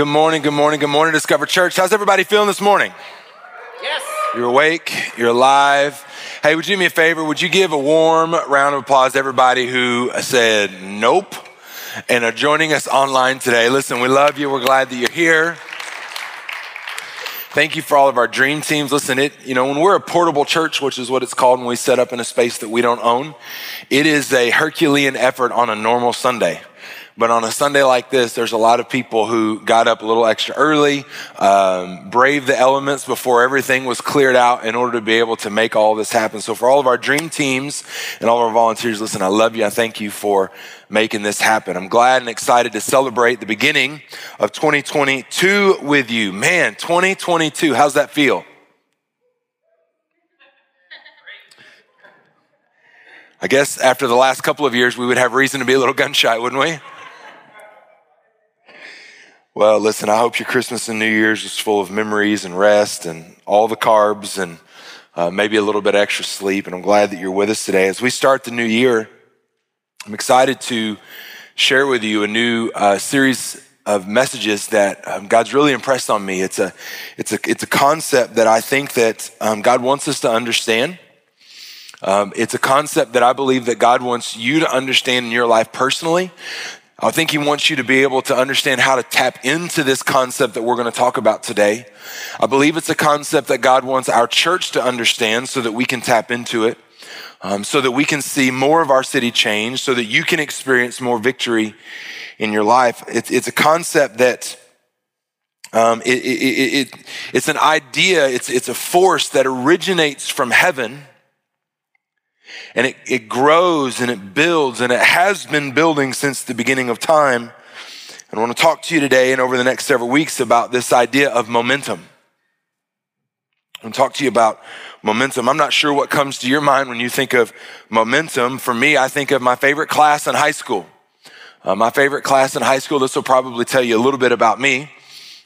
Good morning, good morning, good morning, Discover Church. How's everybody feeling this morning? Yes. You're awake, you're alive. Hey, would you do me a favor? Would you give a warm round of applause to everybody who said nope and are joining us online today? Listen, we love you. We're glad that you're here. Thank you for all of our dream teams. Listen, it, you know, when we're a portable church, which is what it's called when we set up in a space that we don't own, it is a Herculean effort on a normal Sunday. But on a Sunday like this, there's a lot of people who got up a little extra early, um, braved the elements before everything was cleared out in order to be able to make all this happen. So for all of our dream teams and all of our volunteers, listen, I love you. I thank you for making this happen. I'm glad and excited to celebrate the beginning of 2022 with you. Man, 2022, how's that feel? I guess after the last couple of years, we would have reason to be a little gun shy, wouldn't we? Well, listen, I hope your Christmas and New Year's is full of memories and rest and all the carbs and uh, maybe a little bit extra sleep. And I'm glad that you're with us today. As we start the new year, I'm excited to share with you a new uh, series of messages that um, God's really impressed on me. It's a, it's a, it's a concept that I think that um, God wants us to understand. Um, it's a concept that I believe that God wants you to understand in your life personally I think he wants you to be able to understand how to tap into this concept that we're going to talk about today. I believe it's a concept that God wants our church to understand so that we can tap into it, um, so that we can see more of our city change, so that you can experience more victory in your life. It's, it's a concept that um, it, it, it, it's an idea, it's, it's a force that originates from heaven and it, it grows and it builds and it has been building since the beginning of time. And I want to talk to you today and over the next several weeks about this idea of momentum. I want to talk to you about momentum. I'm not sure what comes to your mind when you think of momentum. For me, I think of my favorite class in high school. Uh, my favorite class in high school, this will probably tell you a little bit about me.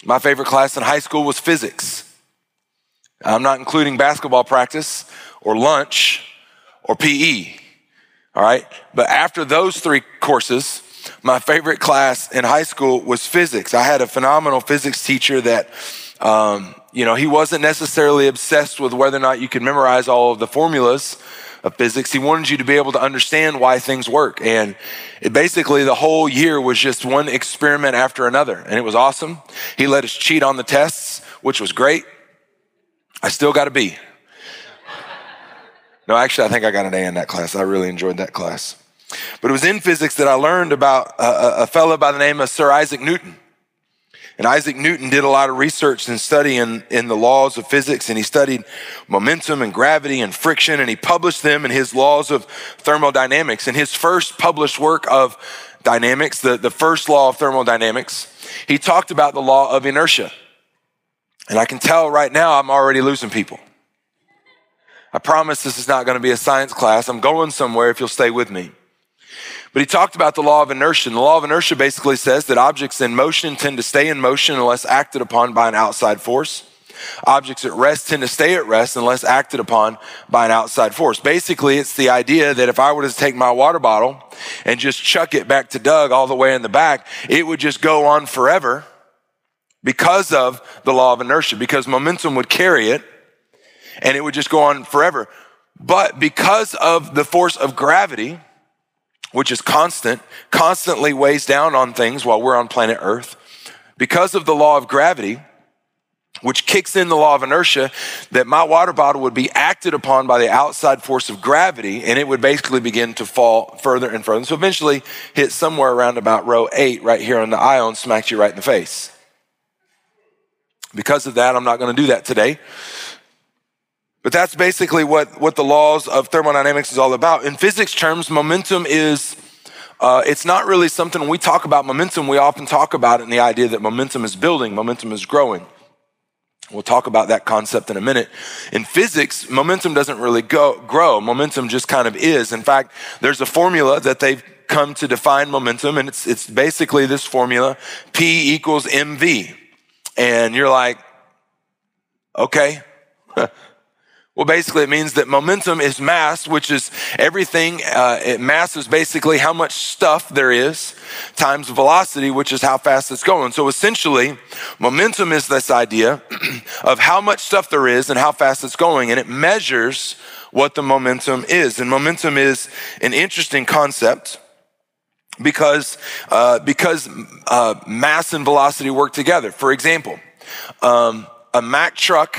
My favorite class in high school was physics. I'm not including basketball practice or lunch or PE. All right. But after those three courses, my favorite class in high school was physics. I had a phenomenal physics teacher that, um, you know, he wasn't necessarily obsessed with whether or not you could memorize all of the formulas of physics. He wanted you to be able to understand why things work. And it basically the whole year was just one experiment after another. And it was awesome. He let us cheat on the tests, which was great. I still got a B. No, actually, I think I got an A in that class. I really enjoyed that class. But it was in physics that I learned about a, a fellow by the name of Sir Isaac Newton. And Isaac Newton did a lot of research and study in, in the laws of physics, and he studied momentum and gravity and friction, and he published them in his laws of thermodynamics. In his first published work of dynamics, the, the first law of thermodynamics, he talked about the law of inertia. And I can tell right now I'm already losing people. I promise this is not going to be a science class. I'm going somewhere if you'll stay with me. But he talked about the law of inertia. And the law of inertia basically says that objects in motion tend to stay in motion unless acted upon by an outside force. Objects at rest tend to stay at rest unless acted upon by an outside force. Basically, it's the idea that if I were to take my water bottle and just chuck it back to Doug all the way in the back, it would just go on forever because of the law of inertia, because momentum would carry it and it would just go on forever. But because of the force of gravity, which is constant, constantly weighs down on things while we're on planet Earth, because of the law of gravity, which kicks in the law of inertia, that my water bottle would be acted upon by the outside force of gravity and it would basically begin to fall further and further. And So eventually hit somewhere around about row eight right here on the aisle and smack you right in the face. Because of that, I'm not going to do that today. But that's basically what, what the laws of thermodynamics is all about. In physics terms, momentum is, uh, it's not really something we talk about momentum, we often talk about it in the idea that momentum is building, momentum is growing. We'll talk about that concept in a minute. In physics, momentum doesn't really go, grow. Momentum just kind of is. In fact, there's a formula that they've come to define momentum, and it's, it's basically this formula P equals mv. And you're like, okay, Well, basically, it means that momentum is mass, which is everything. Uh, mass is basically how much stuff there is times velocity, which is how fast it's going. So essentially, momentum is this idea of how much stuff there is and how fast it's going, and it measures what the momentum is. And momentum is an interesting concept because uh, because uh, mass and velocity work together. For example, um, a Mack truck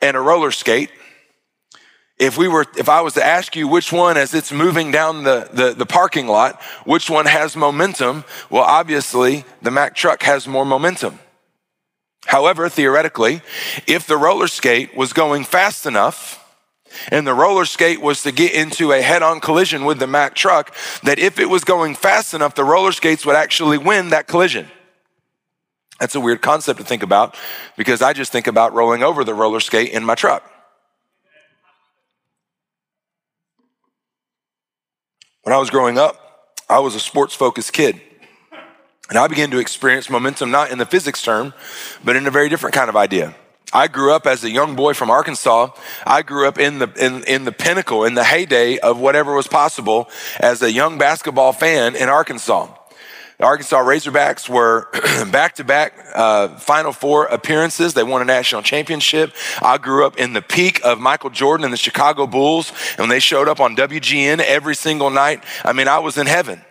and a roller skate if we were if i was to ask you which one as it's moving down the, the, the, parking lot which one has momentum? Well obviously the mack truck has more momentum. However theoretically if the roller skate was going fast enough and the roller skate was to get into a head-on collision with the mack truck that if it was going fast enough the roller skates would actually win that collision. That's a weird concept to think about because i just think about rolling over the roller skate in my truck When I was growing up, I was a sports focused kid. And I began to experience momentum not in the physics term, but in a very different kind of idea. I grew up as a young boy from Arkansas. I grew up in the, in, in the pinnacle, in the heyday of whatever was possible as a young basketball fan in Arkansas. The Arkansas Razorbacks were back to back Final Four appearances. They won a national championship. I grew up in the peak of Michael Jordan and the Chicago Bulls. And when they showed up on WGN every single night, I mean, I was in heaven.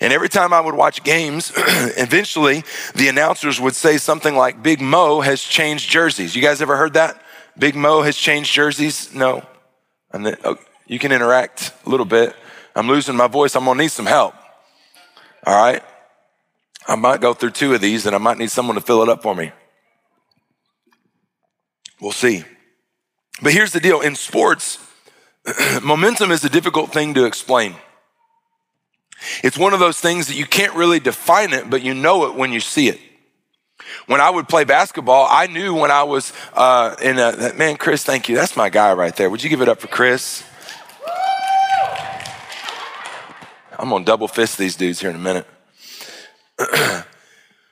And every time I would watch games, eventually the announcers would say something like, Big Mo has changed jerseys. You guys ever heard that? Big Mo has changed jerseys? No. And oh, you can interact a little bit. I'm losing my voice. I'm going to need some help. All right? I might go through two of these and I might need someone to fill it up for me. We'll see. But here's the deal in sports, momentum is a difficult thing to explain. It's one of those things that you can't really define it, but you know it when you see it. When I would play basketball, I knew when I was uh, in a, man, Chris, thank you. That's my guy right there. Would you give it up for Chris? I'm gonna double fist these dudes here in a minute.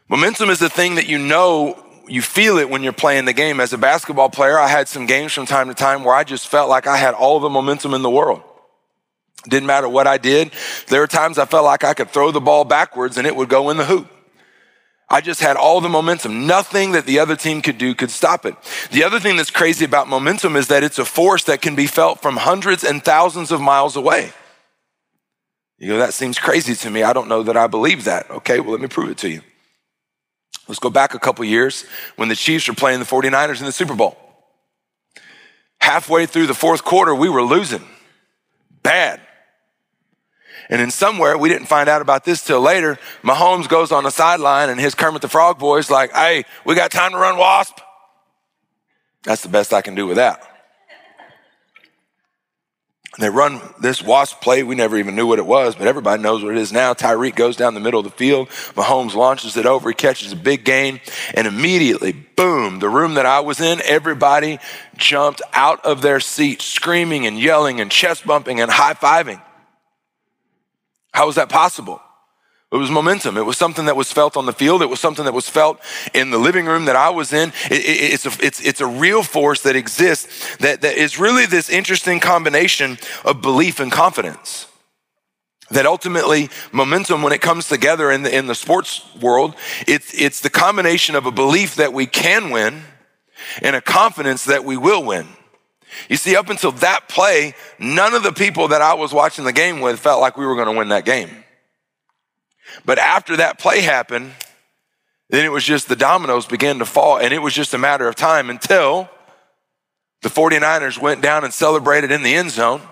Momentum is the thing that you know you feel it when you're playing the game. As a basketball player, I had some games from time to time where I just felt like I had all the momentum in the world. Didn't matter what I did. There were times I felt like I could throw the ball backwards and it would go in the hoop. I just had all the momentum. Nothing that the other team could do could stop it. The other thing that's crazy about momentum is that it's a force that can be felt from hundreds and thousands of miles away. You go, that seems crazy to me. I don't know that I believe that. Okay, well, let me prove it to you. Let's go back a couple years when the Chiefs were playing the 49ers in the Super Bowl. Halfway through the fourth quarter, we were losing bad. And in somewhere, we didn't find out about this till later. Mahomes goes on the sideline and his Kermit the Frog voice like, hey, we got time to run wasp. That's the best I can do with that. They run this wasp play. We never even knew what it was, but everybody knows what it is now. Tyreek goes down the middle of the field. Mahomes launches it over. He catches a big gain. And immediately, boom, the room that I was in, everybody jumped out of their seats, screaming and yelling and chest bumping and high fiving. How was that possible? It was momentum. It was something that was felt on the field. It was something that was felt in the living room that I was in. It, it, it's, a, it's, it's a real force that exists that, that is really this interesting combination of belief and confidence. That ultimately, momentum, when it comes together in the, in the sports world, it's, it's the combination of a belief that we can win and a confidence that we will win. You see, up until that play, none of the people that I was watching the game with felt like we were going to win that game. But after that play happened, then it was just the dominoes began to fall, and it was just a matter of time until the 49ers went down and celebrated in the end zone,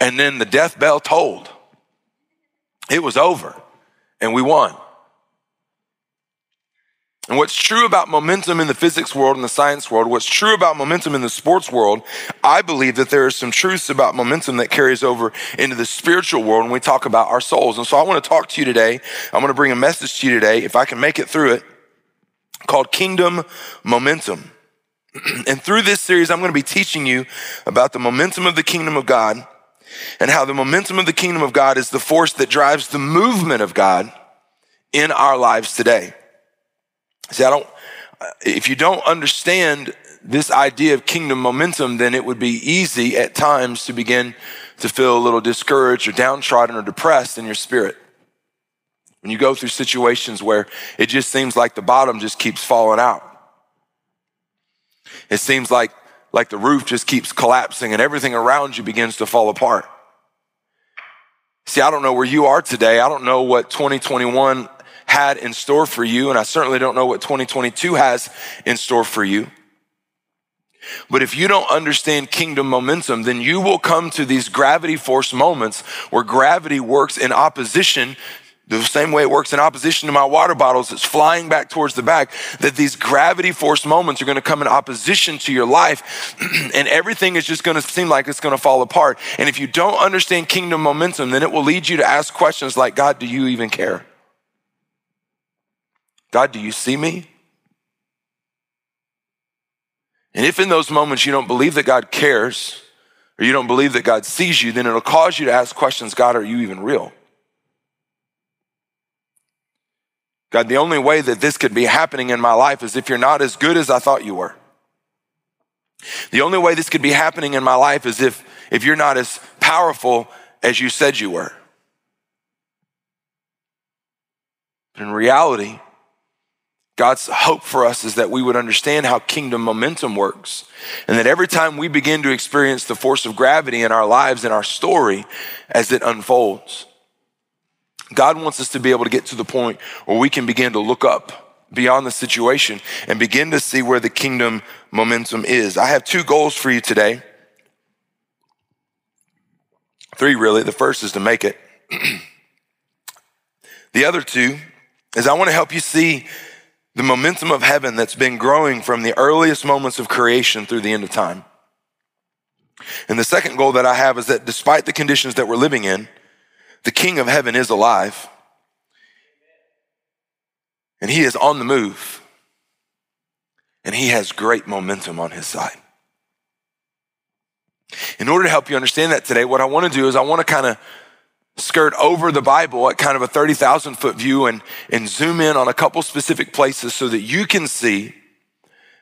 and then the death bell tolled. It was over, and we won. And what's true about momentum in the physics world and the science world, what's true about momentum in the sports world, I believe that there are some truths about momentum that carries over into the spiritual world when we talk about our souls. And so I want to talk to you today. I'm going to bring a message to you today, if I can make it through it, called Kingdom Momentum. and through this series, I'm going to be teaching you about the momentum of the kingdom of God and how the momentum of the kingdom of God is the force that drives the movement of God in our lives today. See, I don't, uh, if you don't understand this idea of kingdom momentum, then it would be easy at times to begin to feel a little discouraged or downtrodden or depressed in your spirit. When you go through situations where it just seems like the bottom just keeps falling out. It seems like, like the roof just keeps collapsing and everything around you begins to fall apart. See, I don't know where you are today. I don't know what 2021 had in store for you, and I certainly don't know what 2022 has in store for you. But if you don't understand kingdom momentum, then you will come to these gravity force moments where gravity works in opposition the same way it works in opposition to my water bottles, it's flying back towards the back, that these gravity force moments are going to come in opposition to your life, and everything is just going to seem like it's going to fall apart. And if you don't understand kingdom momentum, then it will lead you to ask questions like God, do you even care? God, do you see me? And if in those moments you don't believe that God cares, or you don't believe that God sees you, then it'll cause you to ask questions God, are you even real? God, the only way that this could be happening in my life is if you're not as good as I thought you were. The only way this could be happening in my life is if, if you're not as powerful as you said you were. But in reality, God's hope for us is that we would understand how kingdom momentum works. And that every time we begin to experience the force of gravity in our lives and our story as it unfolds, God wants us to be able to get to the point where we can begin to look up beyond the situation and begin to see where the kingdom momentum is. I have two goals for you today. Three, really. The first is to make it. the other two is I want to help you see the momentum of heaven that's been growing from the earliest moments of creation through the end of time. And the second goal that I have is that despite the conditions that we're living in, the King of heaven is alive. And he is on the move. And he has great momentum on his side. In order to help you understand that today, what I want to do is I want to kind of skirt over the Bible at kind of a 30,000 foot view and, and zoom in on a couple specific places so that you can see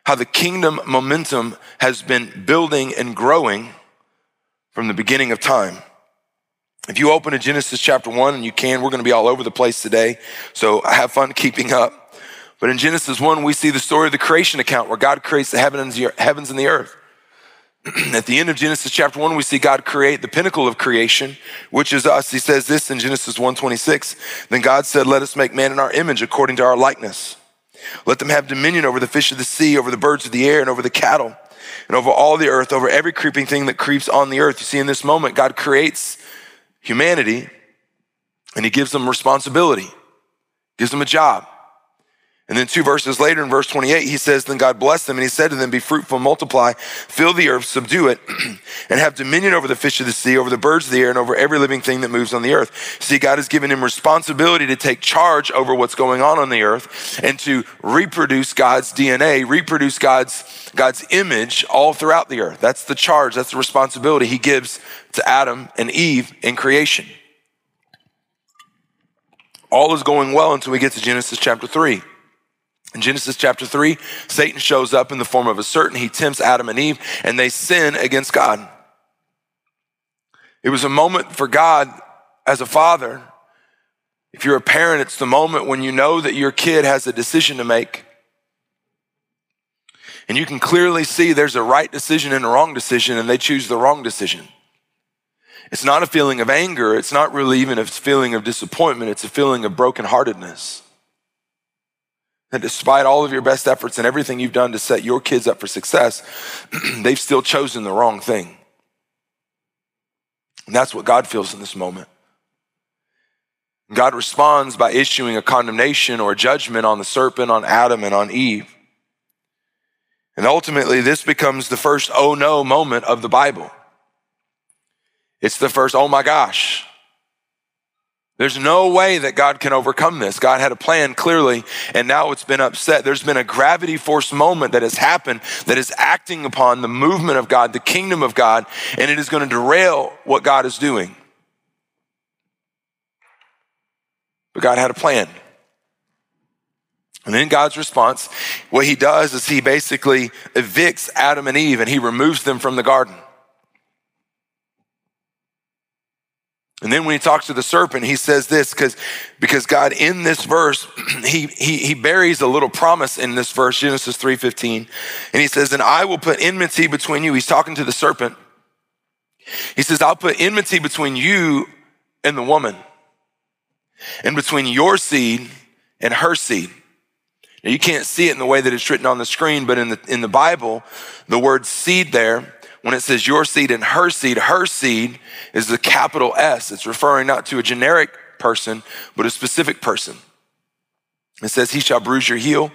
how the kingdom momentum has been building and growing from the beginning of time. If you open to Genesis chapter 1, and you can, we're going to be all over the place today, so have fun keeping up. But in Genesis 1, we see the story of the creation account where God creates the heavens and the earth. at the end of Genesis chapter 1, we see God create the pinnacle of creation, which is us. He says this in Genesis 1:26. Then God said, "Let us make man in our image according to our likeness. Let them have dominion over the fish of the sea, over the birds of the air, and over the cattle, and over all the earth, over every creeping thing that creeps on the earth." You see in this moment God creates humanity and he gives them responsibility. Gives them a job. And then two verses later in verse 28, he says, Then God blessed them, and he said to them, Be fruitful, multiply, fill the earth, subdue it, and have dominion over the fish of the sea, over the birds of the air, and over every living thing that moves on the earth. See, God has given him responsibility to take charge over what's going on on the earth and to reproduce God's DNA, reproduce God's, God's image all throughout the earth. That's the charge, that's the responsibility he gives to Adam and Eve in creation. All is going well until we get to Genesis chapter 3. In Genesis chapter 3, Satan shows up in the form of a serpent. He tempts Adam and Eve, and they sin against God. It was a moment for God as a father. If you're a parent, it's the moment when you know that your kid has a decision to make. And you can clearly see there's a right decision and a wrong decision, and they choose the wrong decision. It's not a feeling of anger. It's not really even a feeling of disappointment. It's a feeling of brokenheartedness. That despite all of your best efforts and everything you've done to set your kids up for success, they've still chosen the wrong thing. And that's what God feels in this moment. God responds by issuing a condemnation or a judgment on the serpent, on Adam, and on Eve. And ultimately, this becomes the first oh no moment of the Bible. It's the first oh my gosh there's no way that God can overcome this. God had a plan clearly, and now it's been upset. There's been a gravity force moment that has happened that is acting upon the movement of God, the kingdom of God, and it is going to derail what God is doing. But God had a plan. And in God's response, what he does is he basically evicts Adam and Eve and he removes them from the garden. And then when he talks to the serpent, he says this because because God in this verse, he, he, he buries a little promise in this verse, Genesis 3.15. And he says, and I will put enmity between you. He's talking to the serpent. He says, I'll put enmity between you and the woman and between your seed and her seed. Now you can't see it in the way that it's written on the screen, but in the, in the Bible, the word seed there when it says your seed and her seed, her seed is the capital S. It's referring not to a generic person, but a specific person. It says, He shall bruise your heel.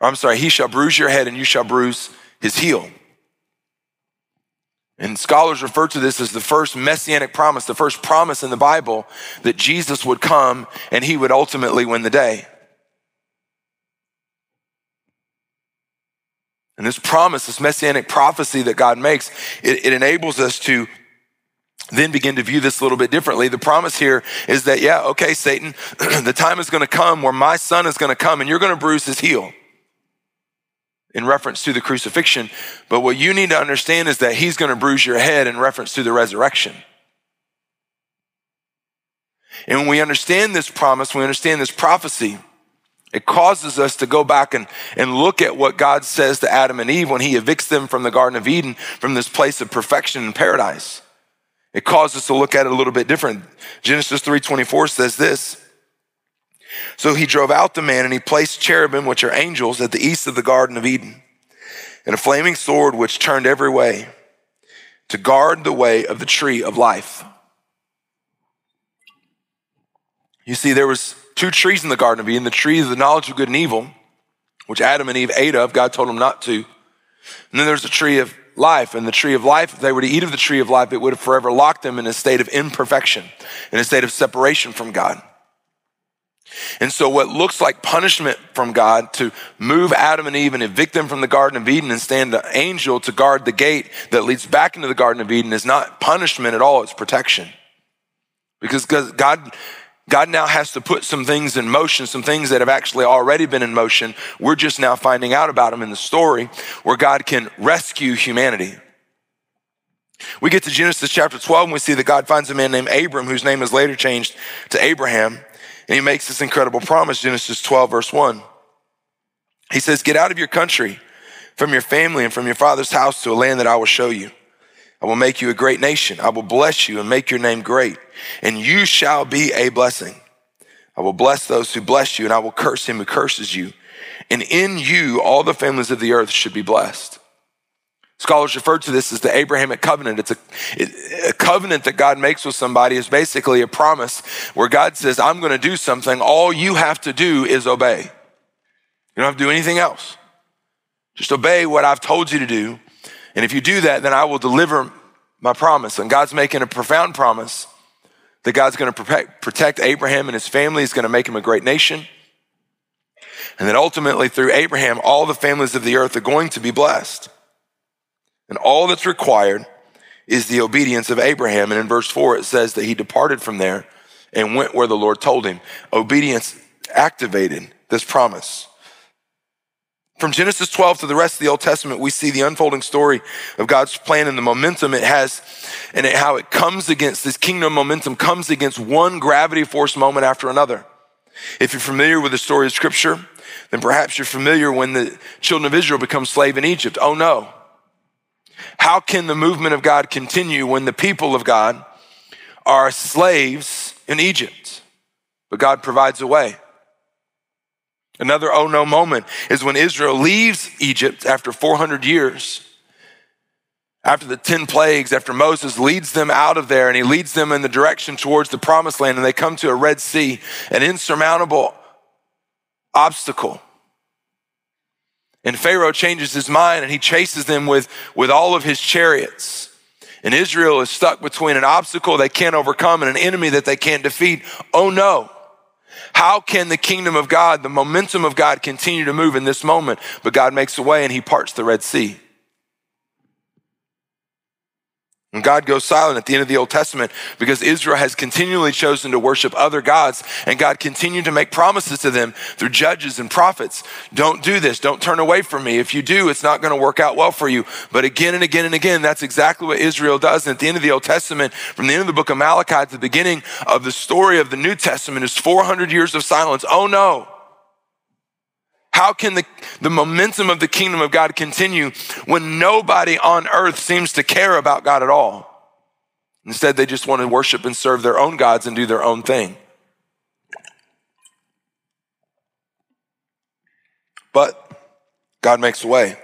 I'm sorry, He shall bruise your head and you shall bruise his heel. And scholars refer to this as the first messianic promise, the first promise in the Bible that Jesus would come and he would ultimately win the day. And this promise, this messianic prophecy that God makes, it, it, enables us to then begin to view this a little bit differently. The promise here is that, yeah, okay, Satan, the time is going to come where my son is going to come and you're going to bruise his heel in reference to the crucifixion. But what you need to understand is that he's going to bruise your head in reference to the resurrection. And when we understand this promise, we understand this prophecy, it causes us to go back and, and look at what God says to Adam and Eve when he evicts them from the Garden of Eden, from this place of perfection and paradise. It causes us to look at it a little bit different. Genesis 3.24 says this. So he drove out the man and he placed cherubim, which are angels, at the east of the Garden of Eden, and a flaming sword which turned every way to guard the way of the tree of life. You see, there was two trees in the Garden of Eden the tree of the knowledge of good and evil, which Adam and Eve ate of. God told them not to. And then there's the tree of life. And the tree of life, if they were to eat of the tree of life, it would have forever locked them in a state of imperfection, in a state of separation from God. And so, what looks like punishment from God to move Adam and Eve and evict them from the Garden of Eden and stand an angel to guard the gate that leads back into the Garden of Eden is not punishment at all, it's protection. Because God God now has to put some things in motion, some things that have actually already been in motion. We're just now finding out about them in the story where God can rescue humanity. We get to Genesis chapter 12 and we see that God finds a man named Abram whose name is later changed to Abraham. And he makes this incredible promise, Genesis 12, verse 1. He says, Get out of your country, from your family, and from your father's house to a land that I will show you. I will make you a great nation. I will bless you and make your name great, and you shall be a blessing. I will bless those who bless you, and I will curse him who curses you. And in you, all the families of the earth should be blessed. Scholars refer to this as the Abrahamic covenant. It's a, a, covenant that God makes with somebody is basically a promise where God says, I'm going to do something. All you have to do is obey. You don't have to do anything else. Just obey what I've told you to do, and if you do that, then I will deliver my promise. And God's making a profound promise that God's going to protect, Abraham and his family. He's going to make him a great nation. And that ultimately, through Abraham, all the families of the earth are going to be blessed. And all that's required is the obedience of Abraham. And in verse 4, it says that he departed from there and went where the Lord told him. Obedience activated this promise. From Genesis 12 to the rest of the Old Testament, we see the unfolding story of God's plan and the momentum it has and how it comes against this kingdom momentum comes against one gravity force moment after another. If you're familiar with the story of scripture, then perhaps you're familiar when the children of Israel become slave in Egypt. Oh no. How can the movement of God continue when the people of God are slaves in Egypt? But God provides a way. Another oh no moment is when Israel leaves Egypt after 400 years. After the 10 plagues, after Moses leads them out of there and he leads them in the direction towards the promised land, and they come to a Red Sea, an insurmountable obstacle. And Pharaoh changes his mind and he chases them with, with all of his chariots. And Israel is stuck between an obstacle they can't overcome and an enemy that they can't defeat. Oh no. How can the kingdom of God, the momentum of God, continue to move in this moment? But God makes a way and he parts the Red Sea. When God goes silent at the end of the Old Testament because Israel has continually chosen to worship other gods and God continued to make promises to them through judges and prophets. Don't do this. Don't turn away from me. If you do, it's not going to work out well for you. But again and again and again, that's exactly what Israel does. And at the end of the Old Testament, from the end of the book of Malachi to the beginning of the story of the New Testament is 400 years of silence. Oh no. How can the, the momentum of the kingdom of God continue when nobody on earth seems to care about God at all? Instead, they just want to worship and serve their own gods and do their own thing. But God makes a way.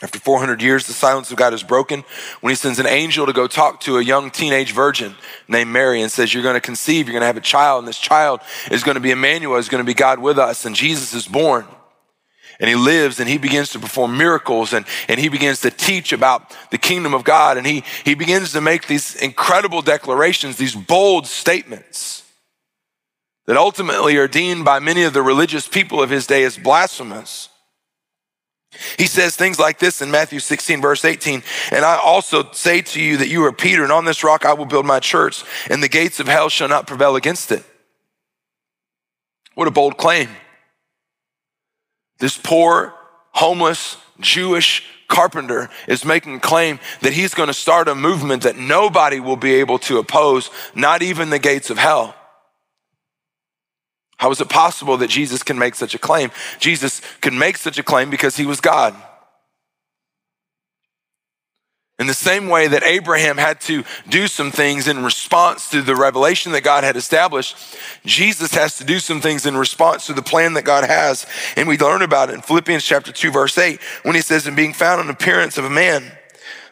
After 400 years, the silence of God is broken when he sends an angel to go talk to a young teenage virgin named Mary and says, You're going to conceive, you're going to have a child, and this child is going to be Emmanuel, is going to be God with us. And Jesus is born. And he lives and he begins to perform miracles and, and he begins to teach about the kingdom of God. And he, he begins to make these incredible declarations, these bold statements that ultimately are deemed by many of the religious people of his day as blasphemous. He says things like this in Matthew 16, verse 18. And I also say to you that you are Peter, and on this rock I will build my church, and the gates of hell shall not prevail against it. What a bold claim. This poor, homeless, Jewish carpenter is making a claim that he's going to start a movement that nobody will be able to oppose, not even the gates of hell. How is it possible that Jesus can make such a claim? Jesus could make such a claim because he was God. In the same way that Abraham had to do some things in response to the revelation that God had established, Jesus has to do some things in response to the plan that God has. And we learn about it in Philippians chapter 2, verse 8, when he says, In being found in appearance of a man,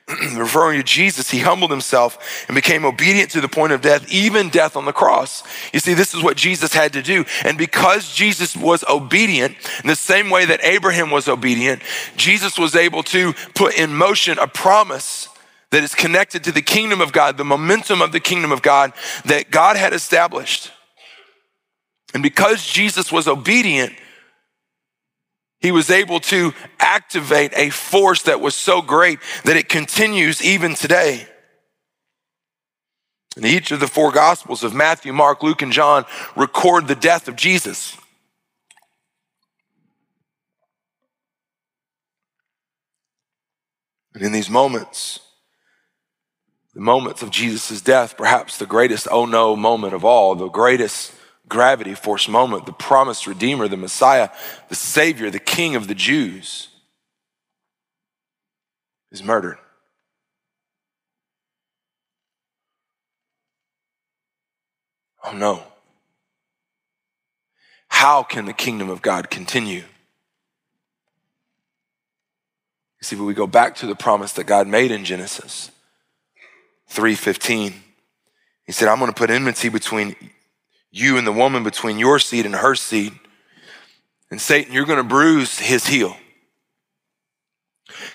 referring to Jesus, he humbled himself and became obedient to the point of death, even death on the cross. You see, this is what Jesus had to do. And because Jesus was obedient, in the same way that Abraham was obedient, Jesus was able to put in motion a promise that is connected to the kingdom of God, the momentum of the kingdom of God that God had established. And because Jesus was obedient, he was able to activate a force that was so great that it continues even today. And each of the four gospels of Matthew, Mark, Luke, and John record the death of Jesus. And in these moments, the moments of Jesus' death, perhaps the greatest oh no moment of all, the greatest gravity force moment, the promised Redeemer, the Messiah, the Savior, the King of the Jews, is murdered. Oh no. How can the kingdom of God continue? You see, but we go back to the promise that God made in Genesis 3:15. He said, I'm going to put enmity between you and the woman between your seed and her seed. And Satan, you're going to bruise his heel.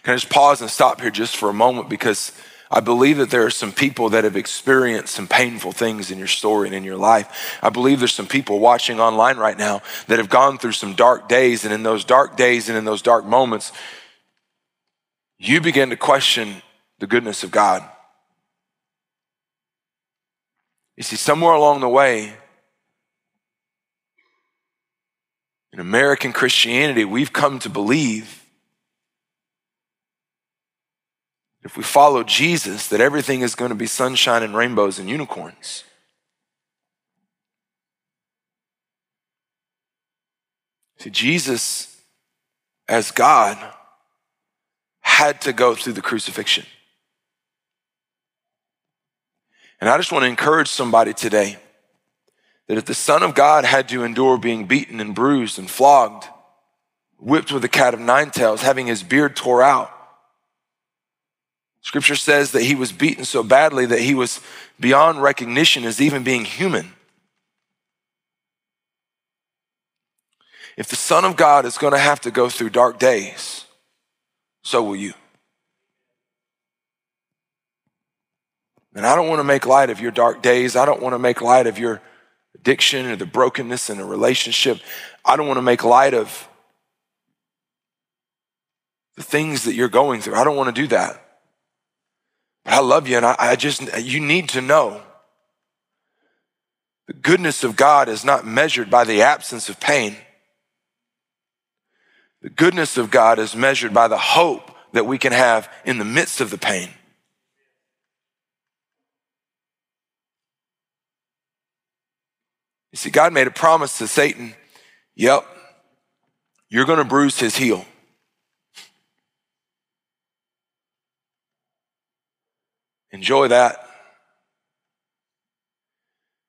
Can I just pause and stop here just for a moment because I believe that there are some people that have experienced some painful things in your story and in your life. I believe there's some people watching online right now that have gone through some dark days, and in those dark days and in those dark moments, you begin to question the goodness of God. You see, somewhere along the way, In American Christianity, we've come to believe if we follow Jesus, that everything is going to be sunshine and rainbows and unicorns. See, Jesus, as God, had to go through the crucifixion. And I just want to encourage somebody today that if the Son of God had to endure being beaten and bruised and flogged, whipped with a cat of nine tails, having his beard tore out, Scripture says that he was beaten so badly that he was beyond recognition as even being human. If the Son of God is going to have to go through dark days, so will you. And I don't want to make light of your dark days. I don't want to make light of your addiction or the brokenness in a relationship. I don't want to make light of the things that you're going through. I don't want to do that. But I love you, and I, I just, you need to know the goodness of God is not measured by the absence of pain. The goodness of God is measured by the hope that we can have in the midst of the pain. You see, God made a promise to Satan. Yep, you're going to bruise his heel. Enjoy that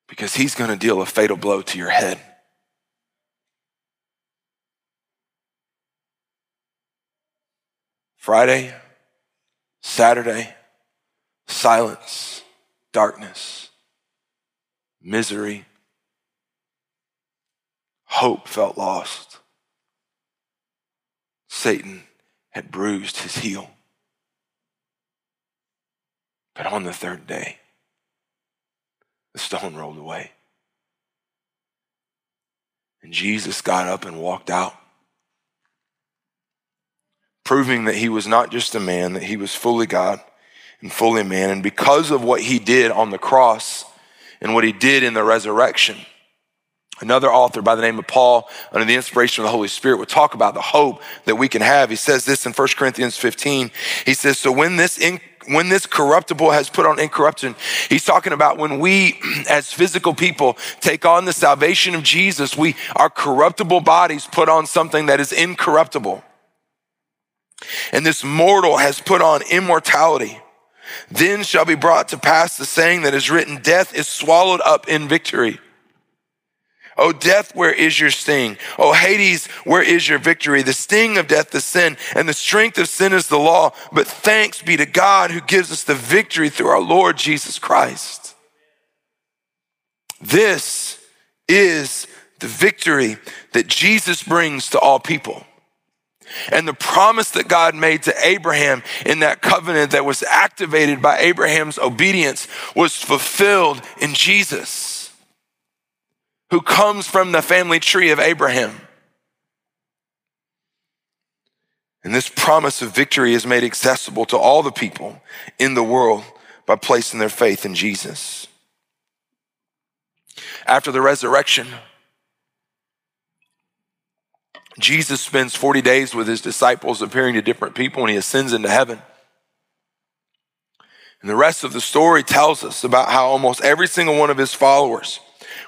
because he's going to deal a fatal blow to your head. Friday, Saturday, silence, darkness, misery, hope felt lost. Satan had bruised his heel. But on the third day, the stone rolled away. And Jesus got up and walked out proving that he was not just a man, that he was fully God and fully man. And because of what he did on the cross and what he did in the resurrection, Another author by the name of Paul, under the inspiration of the Holy Spirit, would talk about the hope that we can have. He says this in 1 Corinthians 15. He says, So when this in, when this corruptible has put on incorruption, he's talking about when we, as physical people, take on the salvation of Jesus, we our corruptible bodies put on something that is incorruptible. And this mortal has put on immortality. Then shall be brought to pass the saying that is written, Death is swallowed up in victory. O death, where is your sting? O Hades, where is your victory? The sting of death is sin, and the strength of sin is the law. But thanks be to God who gives us the victory through our Lord Jesus Christ. This is the victory that Jesus brings to all people. And the promise that God made to Abraham in that covenant that was activated by Abraham's obedience was fulfilled in Jesus, who comes from the family tree of Abraham. And this promise of victory is made accessible to all the people in the world by placing their faith in Jesus. After the resurrection, Jesus spends 40 days with his disciples appearing to different people and he ascends into heaven. And the rest of the story tells us about how almost every single one of his followers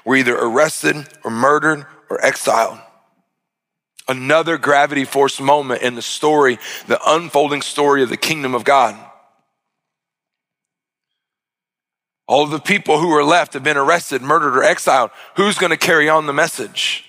were either arrested or murdered or exiled. Another gravity force moment in the story, the unfolding story of the kingdom of God. All of the people who are left have been arrested, murdered, or exiled. Who's going to carry on the message?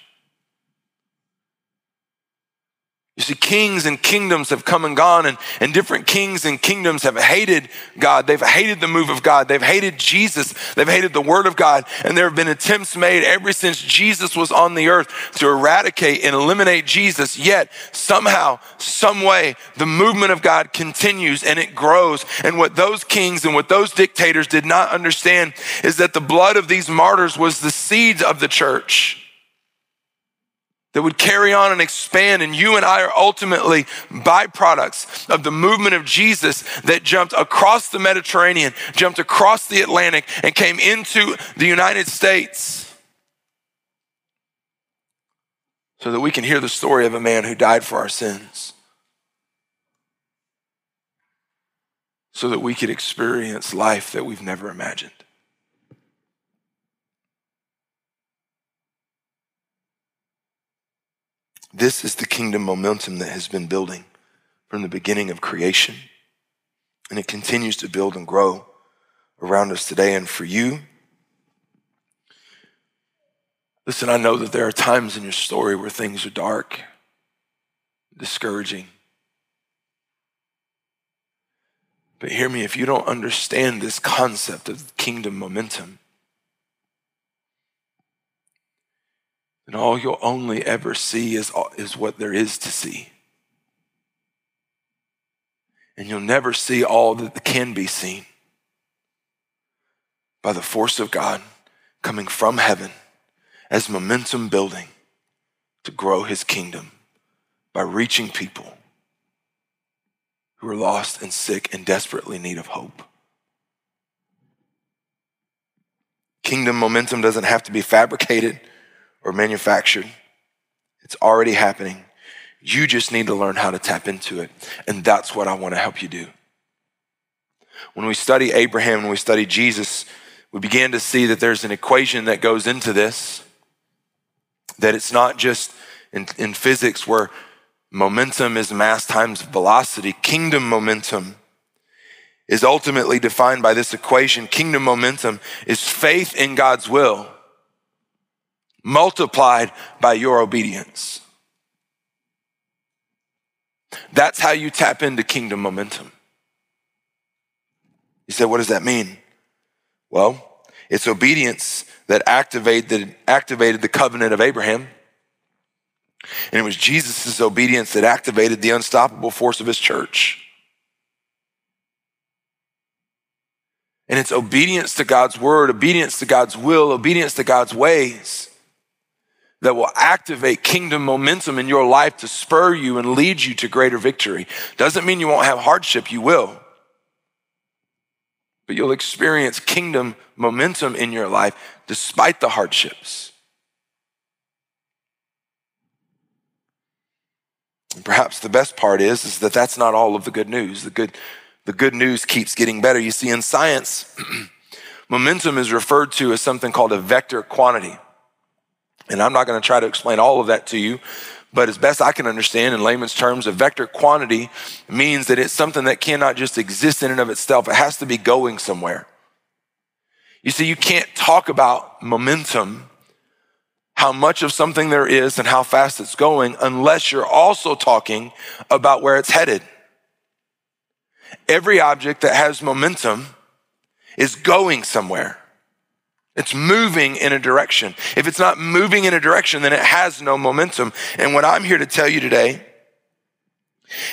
You see, kings and kingdoms have come and gone, and, and different kings and kingdoms have hated God. They've hated the move of God. They've hated Jesus. They've hated the word of God. And there have been attempts made ever since Jesus was on the earth to eradicate and eliminate Jesus. Yet, somehow, some way, the movement of God continues and it grows. And what those kings and what those dictators did not understand is that the blood of these martyrs was the seeds of the church that would carry on and expand. And you and I are ultimately byproducts of the movement of Jesus that jumped across the Mediterranean, jumped across the Atlantic, and came into the United States. So that we can hear the story of a man who died for our sins. So that we could experience life that we've never imagined. This is the kingdom momentum that has been building from the beginning of creation. And it continues to build and grow around us today. And for you, listen, I know that there are times in your story where things are dark, discouraging. But hear me, if you don't understand this concept of kingdom momentum, And all you'll only ever see is, is what there is to see. And you'll never see all that can be seen by the force of God coming from heaven as momentum building to grow his kingdom by reaching people who are lost and sick and desperately need of hope. Kingdom momentum doesn't have to be fabricated or manufactured, it's already happening. You just need to learn how to tap into it. And that's what I want to help you do. When we study Abraham, when we study Jesus, we began to see that there's an equation that goes into this, that it's not just in, in physics where momentum is mass times velocity. Kingdom momentum is ultimately defined by this equation. Kingdom momentum is faith in God's will multiplied by your obedience. That's how you tap into kingdom momentum. You said, what does that mean? Well, it's obedience that activated, activated the covenant of Abraham. And it was Jesus' obedience that activated the unstoppable force of his church. And it's obedience to God's word, obedience to God's will, obedience to God's ways that will activate kingdom momentum in your life to spur you and lead you to greater victory. Doesn't mean you won't have hardship, you will. But you'll experience kingdom momentum in your life despite the hardships. And perhaps the best part is, is that that's not all of the good news. The good, the good news keeps getting better. You see, in science, momentum is referred to as something called a vector quantity. And I'm not going to try to explain all of that to you, but as best I can understand in layman's terms, a vector quantity means that it's something that cannot just exist in and of itself. It has to be going somewhere. You see, you can't talk about momentum how much of something there is and how fast it's going unless you're also talking about where it's headed. Every object that has momentum is going somewhere. It's moving in a direction. If it's not moving in a direction, then it has no momentum. And what I'm here to tell you today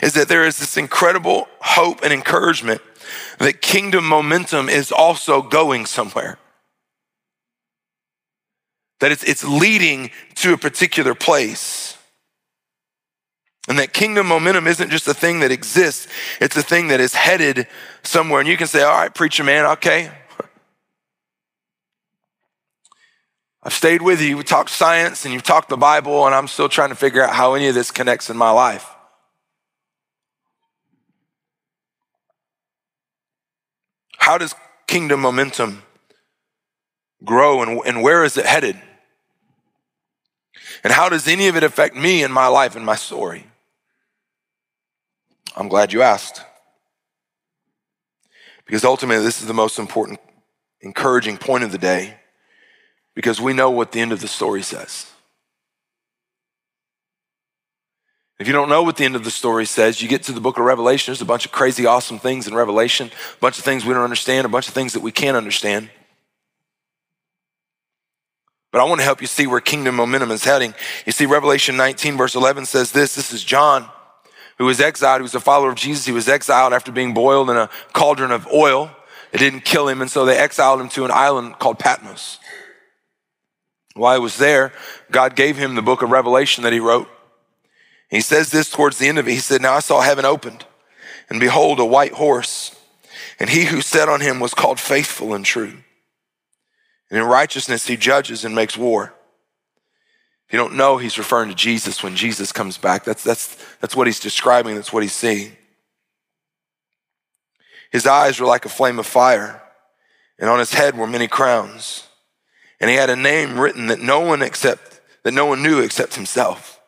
is that there is this incredible hope and encouragement that kingdom momentum is also going somewhere that it's, it's leading to a particular place. And that kingdom momentum isn't just a thing that exists, it's a thing that is headed somewhere. And you can say, all right, preacher man, okay. I've stayed with you. We talked science and you've talked the Bible, and I'm still trying to figure out how any of this connects in my life. How does kingdom momentum grow and, and where is it headed? And how does any of it affect me and my life and my story? I'm glad you asked. Because ultimately, this is the most important, encouraging point of the day, because we know what the end of the story says. If you don't know what the end of the story says, you get to the book of Revelation, there's a bunch of crazy, awesome things in Revelation, a bunch of things we don't understand, a bunch of things that we can't understand. But I want to help you see where kingdom momentum is heading. You see, Revelation 19, verse 11 says this this is John, who was exiled. He was a follower of Jesus. He was exiled after being boiled in a cauldron of oil. It didn't kill him, and so they exiled him to an island called Patmos. While he was there, God gave him the book of Revelation that he wrote. He says this towards the end of it. He said, Now I saw heaven opened, and behold, a white horse, and he who sat on him was called faithful and true and in righteousness, he judges and makes war. If you don't know, he's referring to Jesus when Jesus comes back. That's, that's, that's what he's describing, that's what he's seeing. His eyes were like a flame of fire, and on his head were many crowns. And he had a name written that no one except that no one knew except himself.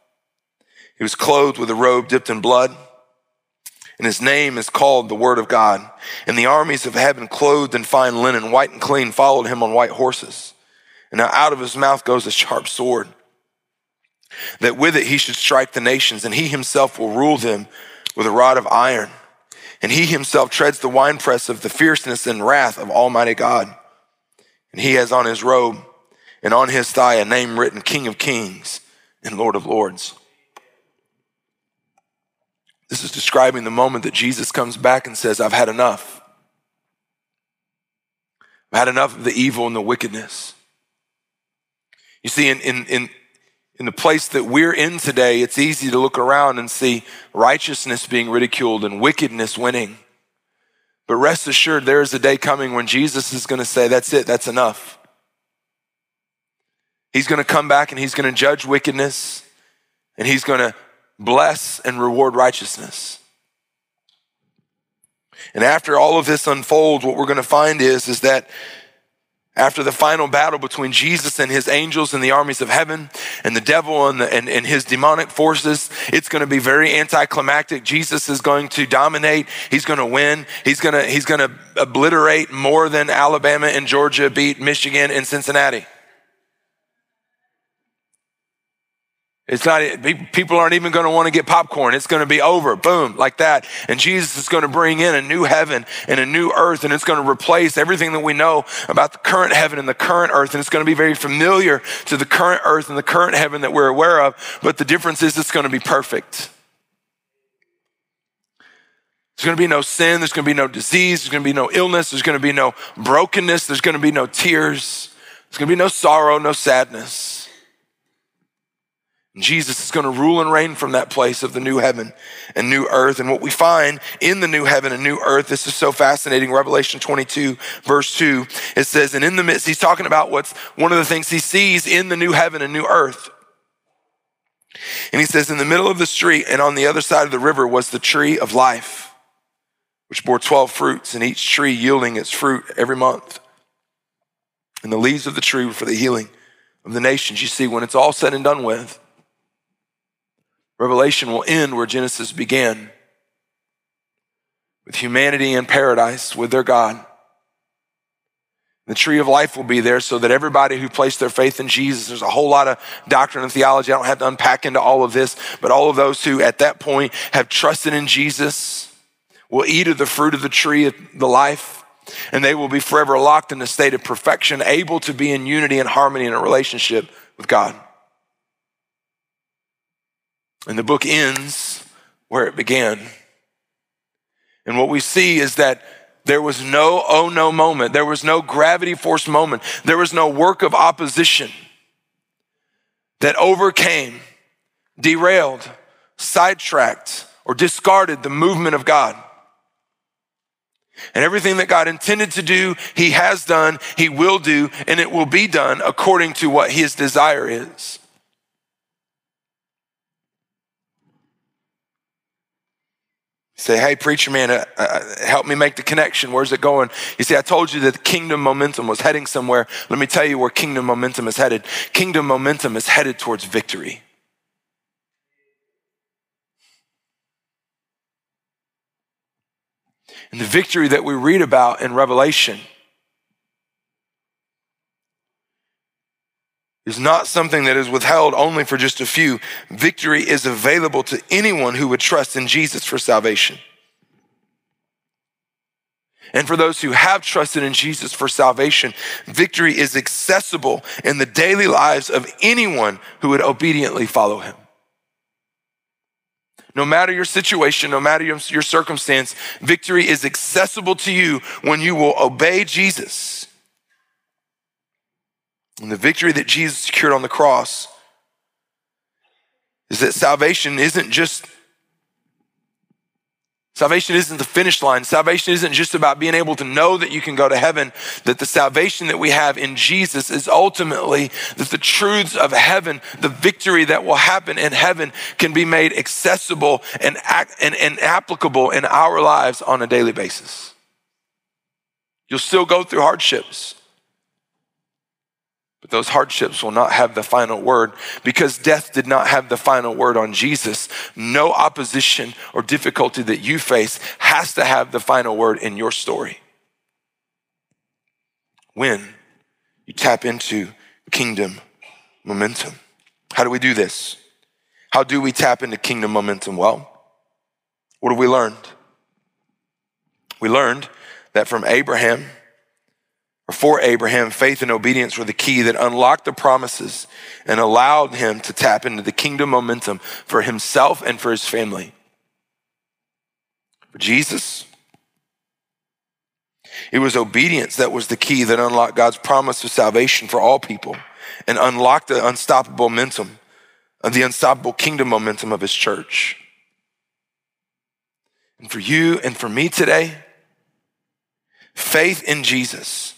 He was clothed with a robe dipped in blood and his name is called the Word of God. And the armies of heaven, clothed in fine linen, white and clean, followed him on white horses. And now out of his mouth goes a sharp sword, that with it he should strike the nations, and he himself will rule them with a rod of iron. And he himself treads the winepress of the fierceness and wrath of Almighty God. And he has on his robe and on his thigh a name written King of Kings and Lord of Lords. This is describing the moment that Jesus comes back and says, I've had enough. I've had enough of the evil and the wickedness. You see, in, in, in, in the place that we're in today, it's easy to look around and see righteousness being ridiculed and wickedness winning. But rest assured, there is a day coming when Jesus is going to say, That's it, that's enough. He's going to come back and he's going to judge wickedness and he's going to bless and reward righteousness. And after all of this unfolds, what we're going to find is, is that after the final battle between Jesus and his angels and the armies of heaven and the devil and, the, and, and his demonic forces, it's going to be very anticlimactic. Jesus is going to dominate. He's going to win. He's going to, he's going to obliterate more than Alabama and Georgia beat Michigan and Cincinnati. It's not, people aren't even going to want to get popcorn. It's going to be over, boom, like that. And Jesus is going to bring in a new heaven and a new earth, and it's going to replace everything that we know about the current heaven and the current earth. And it's going to be very familiar to the current earth and the current heaven that we're aware of. But the difference is it's going to be perfect. There's going to be no sin. There's going to be no disease. There's going to be no illness. There's going to be no brokenness. There's going to be no tears. There's going to be no sorrow, no sadness. Jesus is going to rule and reign from that place of the new heaven and new earth. And what we find in the new heaven and new earth, this is so fascinating. Revelation 22, verse 2, it says, and in the midst, he's talking about what's one of the things he sees in the new heaven and new earth. And he says, in the middle of the street and on the other side of the river was the tree of life, which bore 12 fruits, and each tree yielding its fruit every month. And the leaves of the tree were for the healing of the nations. You see, when it's all said and done with, Revelation will end where Genesis began with humanity in paradise with their God. The tree of life will be there so that everybody who placed their faith in Jesus, there's a whole lot of doctrine and theology. I don't have to unpack into all of this, but all of those who at that point have trusted in Jesus will eat of the fruit of the tree of the life, and they will be forever locked in a state of perfection, able to be in unity and harmony in a relationship with God. And the book ends where it began. And what we see is that there was no oh no moment. There was no gravity force moment. There was no work of opposition that overcame, derailed, sidetracked, or discarded the movement of God. And everything that God intended to do, He has done, He will do, and it will be done according to what His desire is. Say, hey, preacher man, uh, uh, help me make the connection. Where's it going? You see, I told you that the kingdom momentum was heading somewhere. Let me tell you where kingdom momentum is headed. Kingdom momentum is headed towards victory. And the victory that we read about in Revelation is not something that is withheld only for just a few. Victory is available to anyone who would trust in Jesus for salvation. And for those who have trusted in Jesus for salvation, victory is accessible in the daily lives of anyone who would obediently follow him. No matter your situation, no matter your, circumstance, victory is accessible to you when you will obey Jesus and the victory that Jesus secured on the cross is that salvation isn't just Salvation isn't the finish line. Salvation isn't just about being able to know that you can go to heaven, that the salvation that we have in Jesus is ultimately that the truths of heaven, the victory that will happen in heaven can be made accessible and, and, and applicable in our lives on a daily basis. You'll still go through hardships. But those hardships will not have the final word because death did not have the final word on Jesus. No opposition or difficulty that you face has to have the final word in your story. When you tap into kingdom momentum. How do we do this? How do we tap into kingdom momentum? Well, what have we learned? We learned that from Abraham, for Abraham, faith and obedience were the key that unlocked the promises and allowed him to tap into the kingdom momentum for himself and for his family. For Jesus, it was obedience that was the key that unlocked God's promise of salvation for all people and unlocked the unstoppable momentum of the unstoppable kingdom momentum of his church. And for you and for me today, faith in Jesus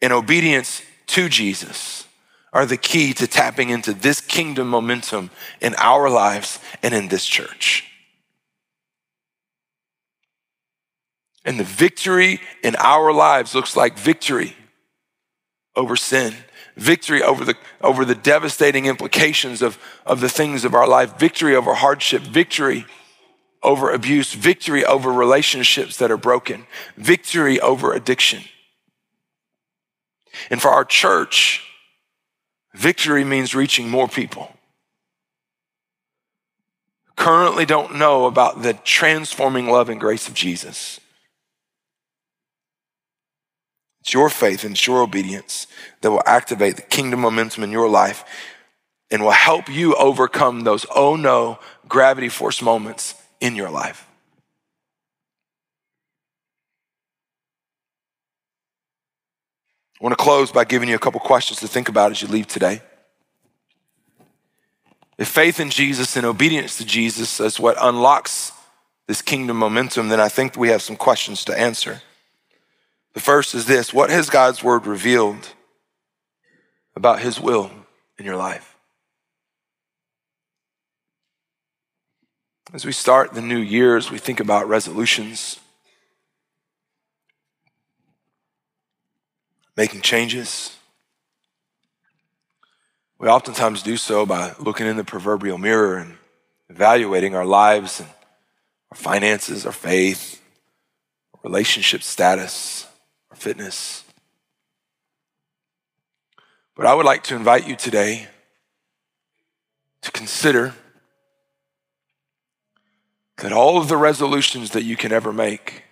and obedience to Jesus are the key to tapping into this kingdom momentum in our lives and in this church. And the victory in our lives looks like victory over sin, victory over the, over the devastating implications of, of the things of our life, victory over hardship, victory over abuse, victory over relationships that are broken, victory over addiction. And for our church, victory means reaching more people. Currently don't know about the transforming love and grace of Jesus. It's your faith and it's your obedience that will activate the kingdom momentum in your life and will help you overcome those oh no gravity force moments in your life. I want to close by giving you a couple questions to think about as you leave today. If faith in Jesus and obedience to Jesus is what unlocks this kingdom momentum, then I think we have some questions to answer. The first is this What has God's word revealed about his will in your life? As we start the new year, as we think about resolutions, making changes, we oftentimes do so by looking in the proverbial mirror and evaluating our lives and our finances, our faith, our relationship status our fitness. But I would like to invite you today to consider that all of the resolutions that you can ever make,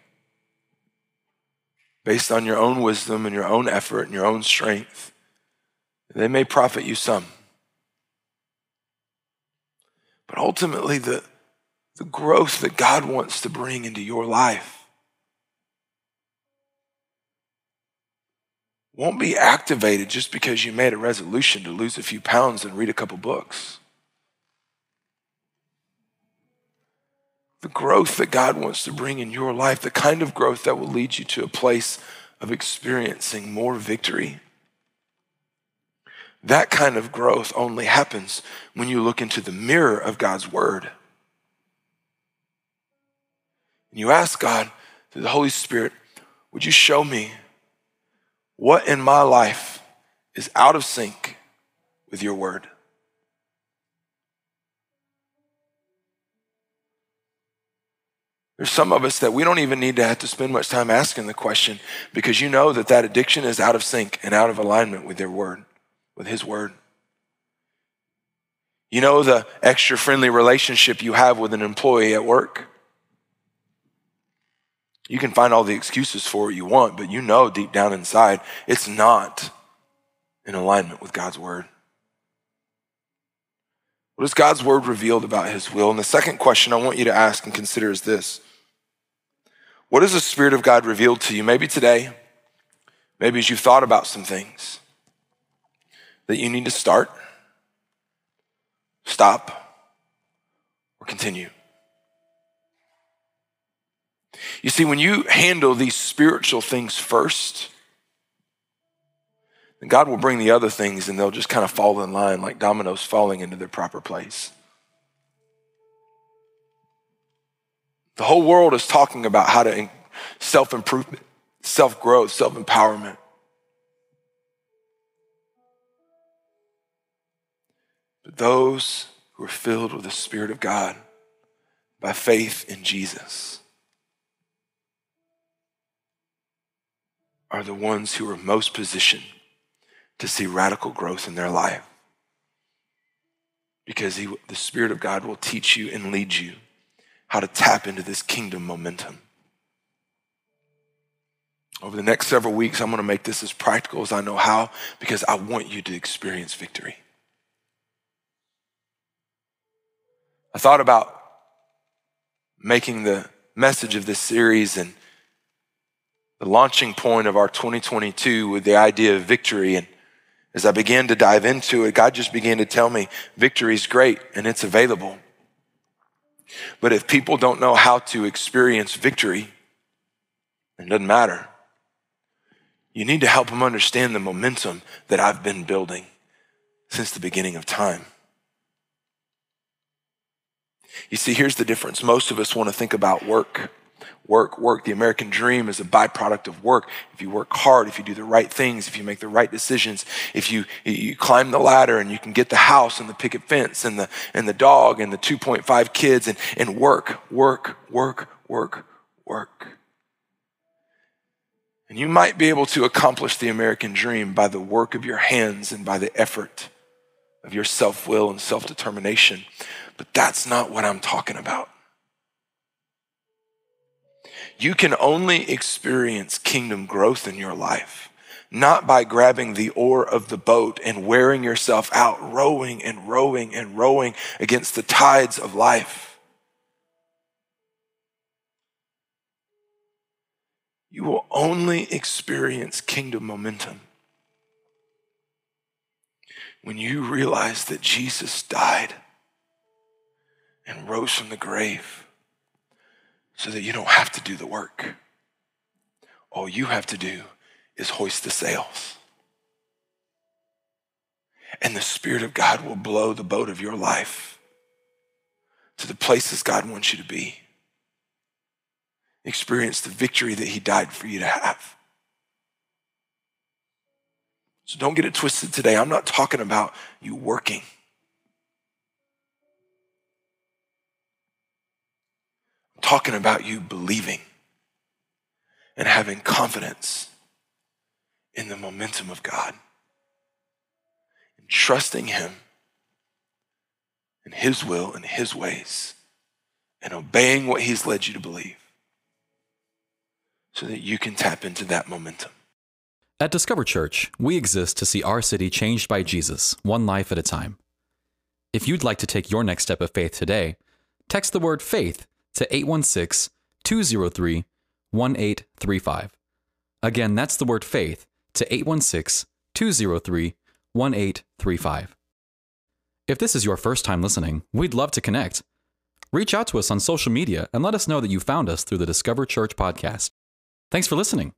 based on your own wisdom and your own effort and your own strength, they may profit you some. But ultimately, the, the growth that God wants to bring into your life won't be activated just because you made a resolution to lose a few pounds and read a couple books. The growth that God wants to bring in your life, the kind of growth that will lead you to a place of experiencing more victory. That kind of growth only happens when you look into the mirror of God's Word. And you ask God, through the Holy Spirit, would you show me what in my life is out of sync with your word? There's some of us that we don't even need to have to spend much time asking the question because you know that that addiction is out of sync and out of alignment with their word, with his word. You know the extra friendly relationship you have with an employee at work. You can find all the excuses for what you want, but you know deep down inside it's not in alignment with God's word. What has God's word revealed about his will? And the second question I want you to ask and consider is this What has the Spirit of God revealed to you? Maybe today, maybe as you've thought about some things that you need to start, stop, or continue. You see, when you handle these spiritual things first, then God will bring the other things and they'll just kind of fall in line like dominoes falling into their proper place. The whole world is talking about how to self improvement, self growth, self empowerment. But those who are filled with the Spirit of God by faith in Jesus are the ones who are most positioned to see radical growth in their life. Because he, the Spirit of God will teach you and lead you how to tap into this kingdom momentum. Over the next several weeks, I'm going to make this as practical as I know how because I want you to experience victory. I thought about making the message of this series and the launching point of our 2022 with the idea of victory. And as I began to dive into it, God just began to tell me victory is great and it's available. But if people don't know how to experience victory, it doesn't matter. You need to help them understand the momentum that I've been building, since the beginning of time. You see, here's the difference. Most of us want to think about work. Work, work. The American dream is a byproduct of work. If you work hard, if you do the right things, if you make the right decisions, if you, you climb the ladder and you can get the house and the picket fence and the, and the dog and the 2.5 kids and, and work, work, work, work, work. And you might be able to accomplish the American dream by the work of your hands and by the effort of your self will and self determination. But that's not what I'm talking about. You can only experience kingdom growth in your life, not by grabbing the oar of the boat and wearing yourself out, rowing and rowing and rowing against the tides of life. You will only experience kingdom momentum when you realize that Jesus died and rose from the grave so that you don't have to do the work. All you have to do is hoist the sails. And the Spirit of God will blow the boat of your life to the places God wants you to be. Experience the victory that He died for you to have. So don't get it twisted today. I'm not talking about you working. Talking about you believing and having confidence in the momentum of God and trusting Him in His will and His ways and obeying what He's led you to believe so that you can tap into that momentum. At Discover Church, we exist to see our city changed by Jesus, one life at a time. If you'd like to take your next step of faith today, text the word faith to 816 203 1835. Again, that's the word faith to 816 203 1835. If this is your first time listening, we'd love to connect. Reach out to us on social media and let us know that you found us through the Discover Church podcast. Thanks for listening.